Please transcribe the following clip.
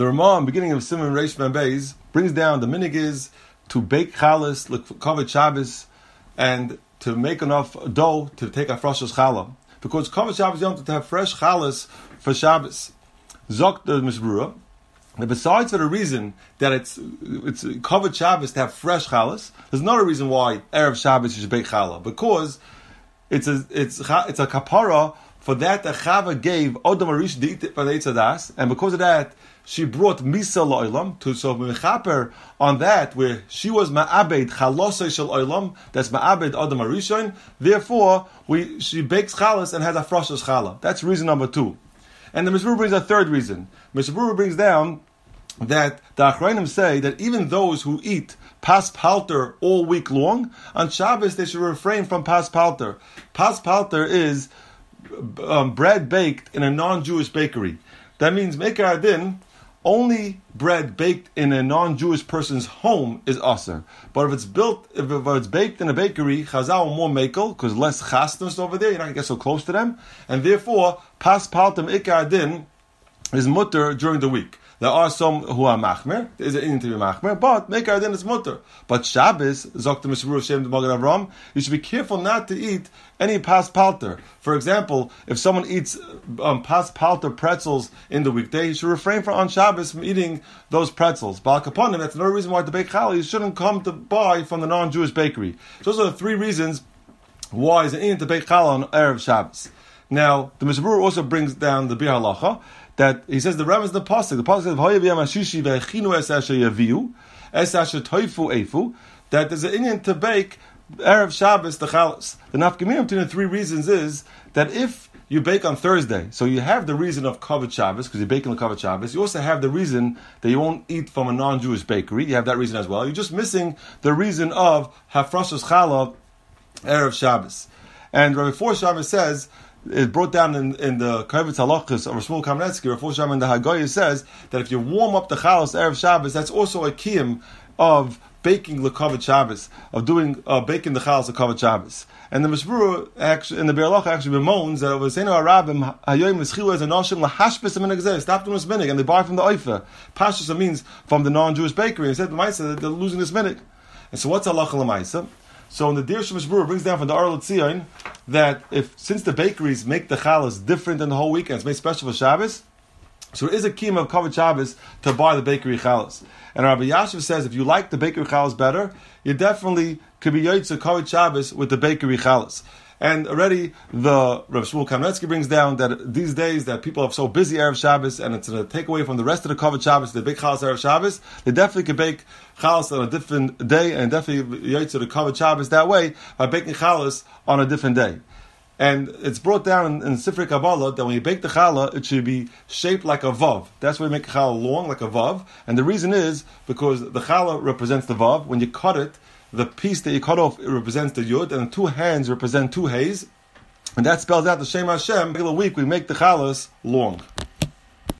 The Ramah, beginning of Siman Reish Beis, brings down the minigis to bake chalas, kavod Shabbos, and to make enough dough to take a fresh challah. Because kavod Shabbos, have to have fresh chalas for Shabbos. Zok the Mishbrura, besides for the reason that it's it's kavod Shabbos to have fresh chalas, there's another reason why erev Shabbos you should bake challah because it's a it's it's a kapara for that the Chava gave Odom Arish to eat for the Eitzadas, and because of that she brought Misa Lo'ilam to so Mechaper on that where she was Ma'abed Chalosay Shel Oilam, that's Ma'abed Odom Arishon. Therefore, we she bakes chalas and has a froshes challah. That's reason number two. And the Mishmur brings a third reason. Mishmur brings down that the Achronim say that even those who eat pas palter all week long, on Shabbos they should refrain from pas palter. Pas palter is um, bread baked in a non-Jewish bakery. That means Meker Adin, only bread baked in a non-Jewish person's home is aser. But if it's built, if, if it's baked in a bakery, chazal more mekel because less chasnas over there, you're not gonna get so close to them, and therefore pas paltem ikar din is mutter during the week. There are some who are machmer, there is an to be machmer, but make our din is mutter. But Shabbos, Zok the Shem the Avram, you should be careful not to eat any pas palter. For example, if someone eats um, pas palter pretzels in the weekday, you should refrain from on Shabbos from eating those pretzels. Balkaponim, that's another reason why to bake you shouldn't come to buy from the non-Jewish bakery. So those are the three reasons why is it to bake challah on Erev Shabbos. Now, the Mishabur also brings down the Biur Halacha, that he says the Ram is the pasuk. The pasuk says Hoyaviyam Ashishi ve'echinu es asher yaviu es asher toifu efu. That there's an inyan to bake erev Shabbos the chalas. The nafkamiyam between the three reasons is that if you bake on Thursday, so you have the reason of kavod Shabbos because you're baking the kavod Shabbos. You also have the reason that you won't eat from a non-Jewish bakery. You have that reason as well. You're just missing the reason of hafrashos challah erev Shabbos. And Rabbi Four Shabbos says it brought down in, in the Kovetz Halachos of Shmuel Kamenetsky, Rav Sham in the Haggadah says that if you warm up the chalas erev Shabbos, that's also a kiyum of baking lekavod Shabbos, of doing uh, baking the chalas lekavod Shabbos. And the Mishmur actually in the Be'alach actually bemoans that it was to Arabim hayoyim nischilu as a noshim lahashbis a minhag stop doing this minhag, and they buy from the oifa. Pashas means from the non-Jewish bakery. And said the Maisa that they're losing this minhag. And so what's halacha lemaisa? So in the Dir Shemish brings down from the Or L'Tzion that if since the bakeries make the challahs different than the whole weekend, it's made special for Shabbos. So it is a key of kavod Shabbos to buy the bakery challahs. And Rabbi Yashiv says if you like the bakery challahs better, you definitely could be yoytze kavod Shabbos with the bakery challahs. And already the Rav Shmuel Kamenetsky brings down that these days that people are so busy Erev Shabbos and it's a takeaway from the rest of the Kavod Shabbos, the big Chalas Erev Shabbos, they definitely could bake Chalas on a different day and definitely Yaitz the Kavod Shabbos that way by baking Chalas on a different day. And it's brought down in, in Sifrei Kabbalah that when you bake the challah, it should be shaped like a vav. That's why you make a challah long, like a vav. And the reason is because the challah represents the vav. When you cut it, the piece that you cut off represents the yud, and the two hands represent two hays, and that spells out the Shem Hashem. Every week we make the chalas long.